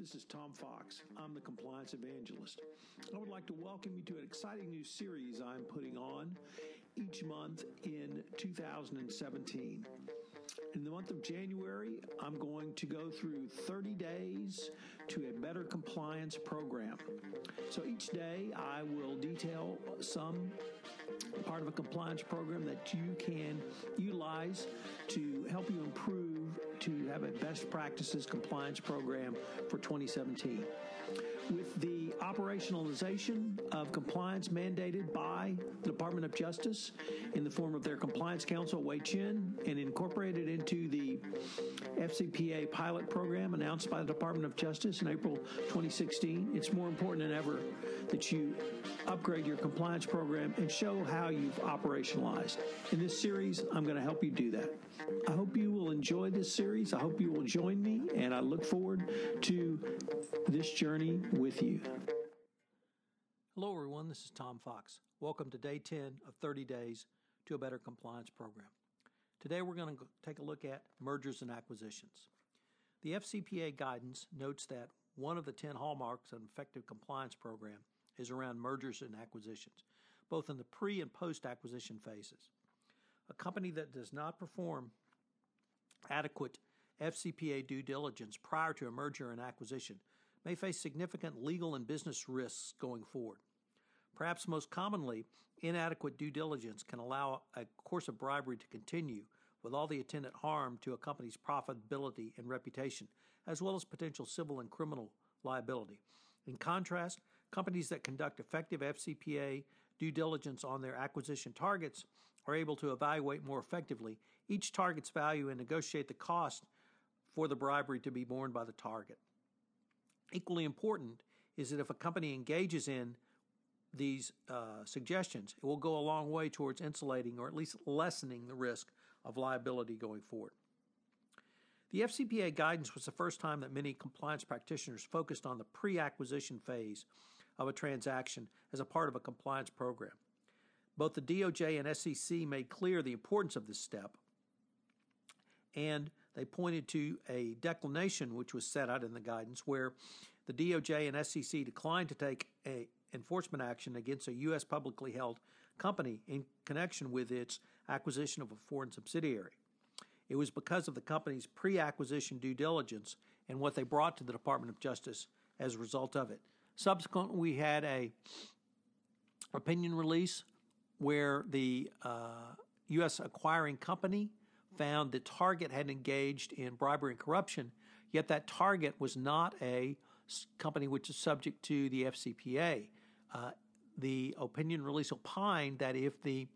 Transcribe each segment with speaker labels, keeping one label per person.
Speaker 1: This is Tom Fox. I'm the Compliance Evangelist. I would like to welcome you to an exciting new series I'm putting on each month in 2017. In the month of January, I'm going to go through 30 days to a better compliance program. So each day, I will detail some part of a compliance program that you can utilize to help you improve to have a best practices compliance program for 2017. With the operationalization of compliance mandated by the Department of Justice in the form of their compliance Counsel, Hui Chen, and incorporated into the FCPA pilot program announced by the Department of Justice in April 2016, it's more important than ever that you upgrade your compliance program and show how you've operationalized. In this series, I'm going to help you do that. I hope you will enjoy this series. I hope you will join me, and I look forward to this journey with you.
Speaker 2: Hello, everyone. This is Tom Fox. Welcome to day 10 of 30 Days to a Better Compliance Program. Today, we're going to take a look at mergers and acquisitions. The FCPA guidance notes that one of the 10 hallmarks of an effective compliance program is around mergers and acquisitions, both in the pre and post acquisition phases. A company that does not perform adequate FCPA due diligence prior to a merger and acquisition may face significant legal and business risks going forward. Perhaps most commonly, inadequate due diligence can allow a course of bribery to continue with all the attendant harm to a company's profitability and reputation, as well as potential civil and criminal liability. In contrast, companies that conduct effective FCPA due diligence on their acquisition targets are able to evaluate more effectively each target's value and negotiate the cost for the bribery to be borne by the target. Equally important is that if a company engages in these uh, suggestions, it will go a long way towards insulating or at least lessening the risk of liability going forward. The FCPA guidance was the first time that many compliance practitioners focused on the pre acquisition phase of a transaction as a part of a compliance program. Both the DOJ and SEC made clear the importance of this step, and they pointed to a declination which was set out in the guidance where the DOJ and SEC declined to take a enforcement action against a U.S. publicly held company in connection with its acquisition of a foreign subsidiary. It was because of the company's pre acquisition due diligence and what they brought to the Department of Justice as a result of it. Subsequently, we had a opinion release where the uh, U.S. acquiring company found that Target had engaged in bribery and corruption, yet that Target was not a company which is subject to the FCPA. Uh, the opinion release opined that if the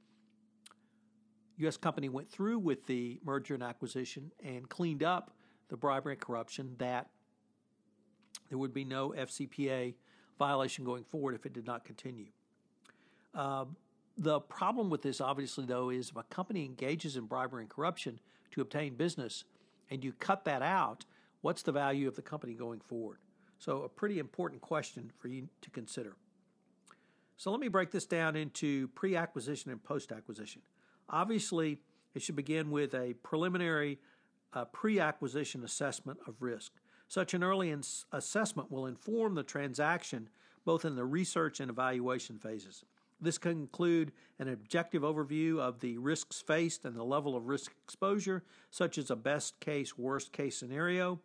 Speaker 2: U.S. company went through with the merger and acquisition and cleaned up the bribery and corruption, that there would be no FCPA violation going forward if it did not continue. Uh, the problem with this, obviously, though, is if a company engages in bribery and corruption to obtain business and you cut that out, what's the value of the company going forward? So, a pretty important question for you to consider. So, let me break this down into pre acquisition and post acquisition. Obviously, it should begin with a preliminary uh, pre acquisition assessment of risk. Such an early ins- assessment will inform the transaction both in the research and evaluation phases. This can include an objective overview of the risks faced and the level of risk exposure, such as a best case, worst case scenario.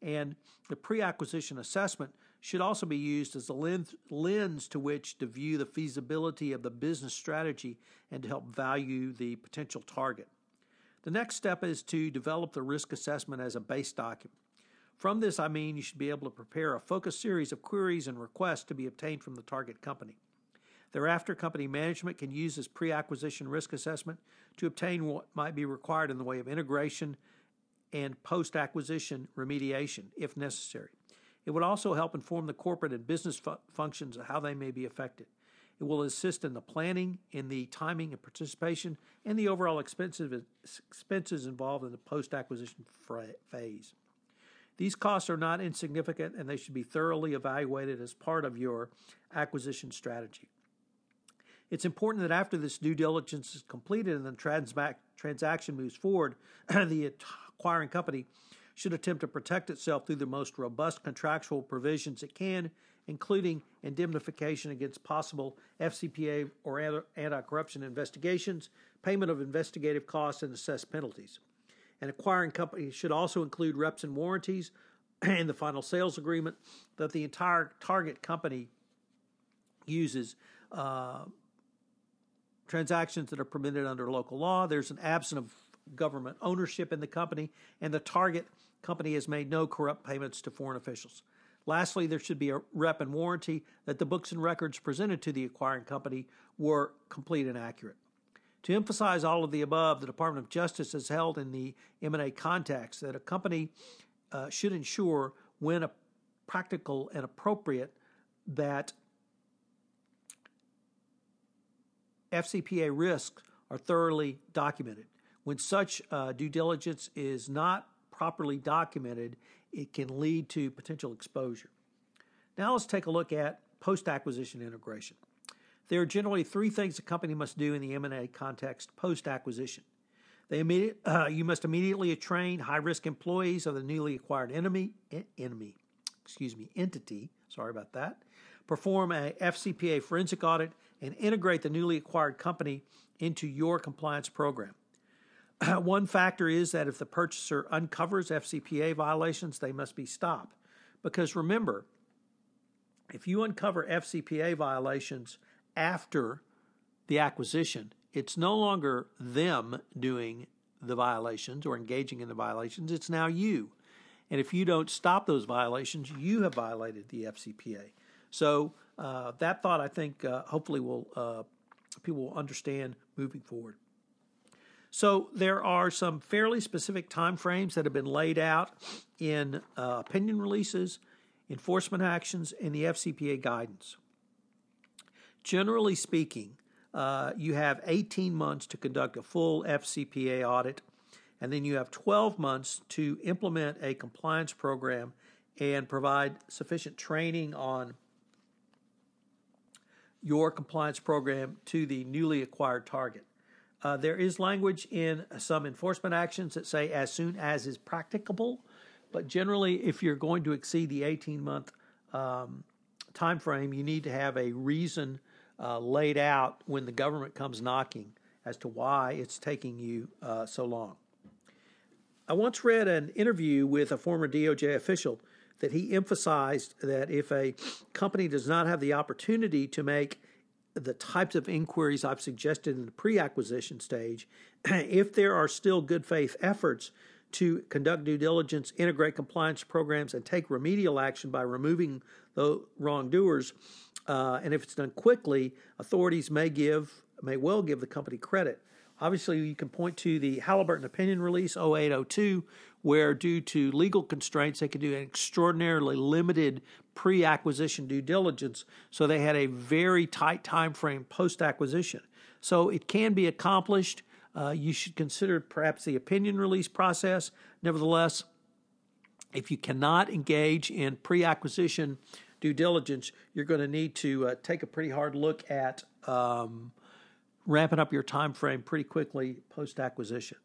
Speaker 2: And the pre acquisition assessment should also be used as a lens, lens to which to view the feasibility of the business strategy and to help value the potential target. The next step is to develop the risk assessment as a base document. From this, I mean you should be able to prepare a focused series of queries and requests to be obtained from the target company. Thereafter, company management can use this pre acquisition risk assessment to obtain what might be required in the way of integration and post acquisition remediation if necessary. It would also help inform the corporate and business fu- functions of how they may be affected. It will assist in the planning, in the timing and participation, and the overall expenses, expenses involved in the post acquisition phase. These costs are not insignificant and they should be thoroughly evaluated as part of your acquisition strategy. It's important that after this due diligence is completed and the transaction moves forward, the acquiring company should attempt to protect itself through the most robust contractual provisions it can, including indemnification against possible FCPA or anti corruption investigations, payment of investigative costs, and assessed penalties. An acquiring company should also include reps and warranties in the final sales agreement that the entire target company uses. Uh, transactions that are permitted under local law. There's an absence of government ownership in the company, and the target company has made no corrupt payments to foreign officials. Lastly, there should be a rep and warranty that the books and records presented to the acquiring company were complete and accurate. To emphasize all of the above, the Department of Justice has held in the M&A context that a company uh, should ensure, when a practical and appropriate, that FCPA risks are thoroughly documented. When such uh, due diligence is not properly documented, it can lead to potential exposure. Now let's take a look at post-acquisition integration. There are generally three things a company must do in the M&A context post-acquisition. They immediate, uh, you must immediately train high-risk employees of the newly acquired enemy, enemy, excuse me, entity. Sorry about that. Perform a FCPA forensic audit and integrate the newly acquired company into your compliance program. One factor is that if the purchaser uncovers FCPA violations, they must be stopped. Because remember, if you uncover FCPA violations after the acquisition, it's no longer them doing the violations or engaging in the violations, it's now you. And if you don't stop those violations, you have violated the FCPA. So uh, that thought, I think, uh, hopefully will uh, people will understand moving forward. So there are some fairly specific timeframes that have been laid out in uh, opinion releases, enforcement actions, and the FCPA guidance. Generally speaking, uh, you have 18 months to conduct a full FCPA audit, and then you have 12 months to implement a compliance program and provide sufficient training on your compliance program to the newly acquired target. Uh, there is language in some enforcement actions that say as soon as is practicable, but generally, if you're going to exceed the 18 month um, time frame, you need to have a reason uh, laid out when the government comes knocking as to why it's taking you uh, so long. I once read an interview with a former DOJ official that he emphasized that if a company does not have the opportunity to make the types of inquiries I've suggested in the pre acquisition stage, if there are still good faith efforts to conduct due diligence, integrate compliance programs, and take remedial action by removing the wrongdoers, uh, and if it's done quickly, authorities may give may well give the company credit. Obviously, you can point to the Halliburton opinion release 0802, where due to legal constraints, they could do an extraordinarily limited pre-acquisition due diligence. So they had a very tight time frame post-acquisition. So it can be accomplished. Uh, you should consider perhaps the opinion release process. Nevertheless, if you cannot engage in pre-acquisition due diligence, you're going to need to uh, take a pretty hard look at um, ramping up your time frame pretty quickly post-acquisition.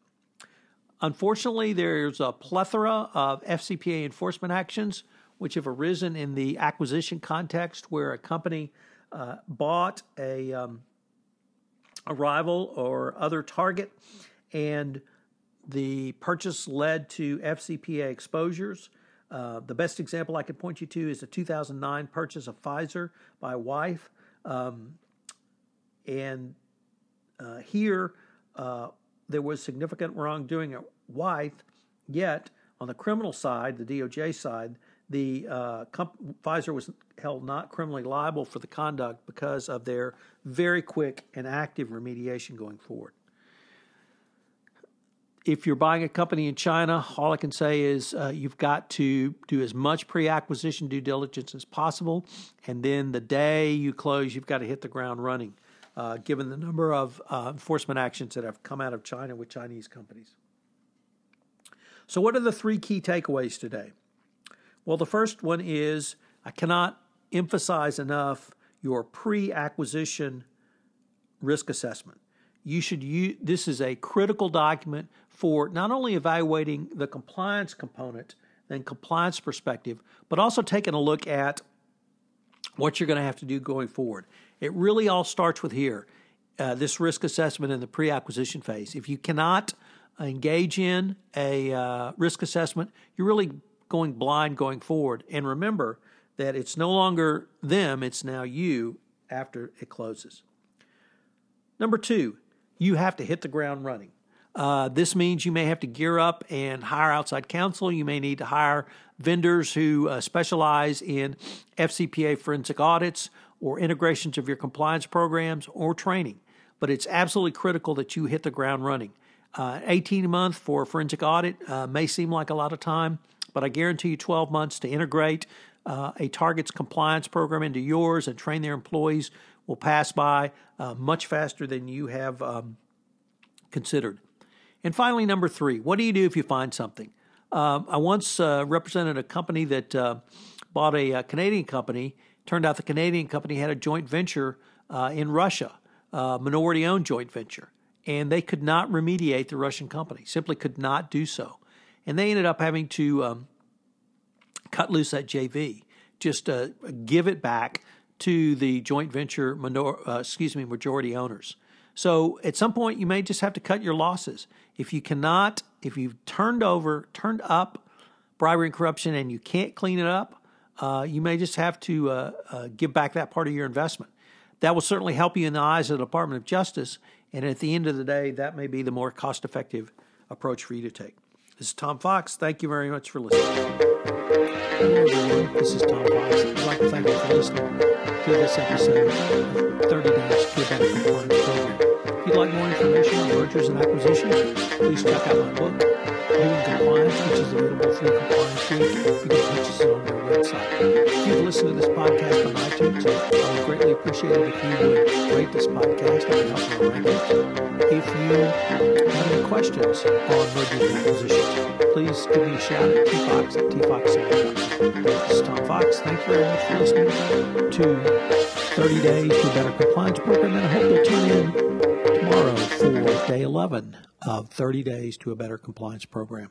Speaker 2: Unfortunately, there's a plethora of FCPA enforcement actions which have arisen in the acquisition context where a company uh, bought a, um, a rival or other target and the purchase led to FCPA exposures. Uh, the best example I could point you to is the 2009 purchase of Pfizer by Wyeth. Um, and uh, here, uh, there was significant wrongdoing at Wyeth, yet on the criminal side, the DOJ side, the uh, comp- Pfizer was held not criminally liable for the conduct because of their very quick and active remediation going forward. If you're buying a company in China, all I can say is uh, you've got to do as much pre acquisition due diligence as possible. And then the day you close, you've got to hit the ground running uh, given the number of uh, enforcement actions that have come out of China with Chinese companies. So, what are the three key takeaways today? Well, the first one is I cannot emphasize enough your pre acquisition risk assessment. you should use this is a critical document for not only evaluating the compliance component and compliance perspective, but also taking a look at what you're going to have to do going forward. It really all starts with here uh, this risk assessment in the pre acquisition phase. If you cannot engage in a uh, risk assessment, you're really going blind going forward. And remember that it's no longer them, it's now you after it closes. Number two, you have to hit the ground running. Uh, this means you may have to gear up and hire outside counsel. You may need to hire vendors who uh, specialize in FCPA forensic audits or integrations of your compliance programs or training. But it's absolutely critical that you hit the ground running. Uh, 18 months for a forensic audit uh, may seem like a lot of time, but I guarantee you 12 months to integrate uh, a target's compliance program into yours and train their employees will pass by uh, much faster than you have um, considered. And finally, number three, what do you do if you find something? Uh, I once uh, represented a company that uh, bought a, a, Canadian company. Turned out the Canadian company had a joint venture uh, in Russia, a minority owned joint venture, and they could not remediate the Russian company, simply could not do so. And they ended up having to um, cut loose that JV, just uh, give it back to the joint venture minor, excuse me majority owners. So at some point, you may just have to cut your losses. If you cannot, if you've turned over, turned up bribery and corruption and you can't clean it up, uh, you may just have to uh, uh, give back that part of your investment. That will certainly help you in the eyes of the Department of Justice. And at the end of the day, that may be the more cost effective approach for you to take. This is Tom Fox. Thank you very much for listening. Hello, everyone. This is Tom Fox. I'd like to thank you for listening to this episode of 30 Days to a Better Compliance Program you'd like more information on mergers and acquisitions, please check out my book, Doing Compliance, which is available through Compliance Week. You can purchase it on website. If you've listened to this podcast on iTunes, I would greatly appreciate it if you would rate this podcast. Would help our rankings. If you have any questions on mergers and acquisitions, please give me a shout at tfox at tfox.com. This is Tom Fox. Thank you very much for listening to 30 Days to a Better Compliance Program, and I hope you'll tune in tomorrow for day 11 of 30 Days to a Better Compliance Program.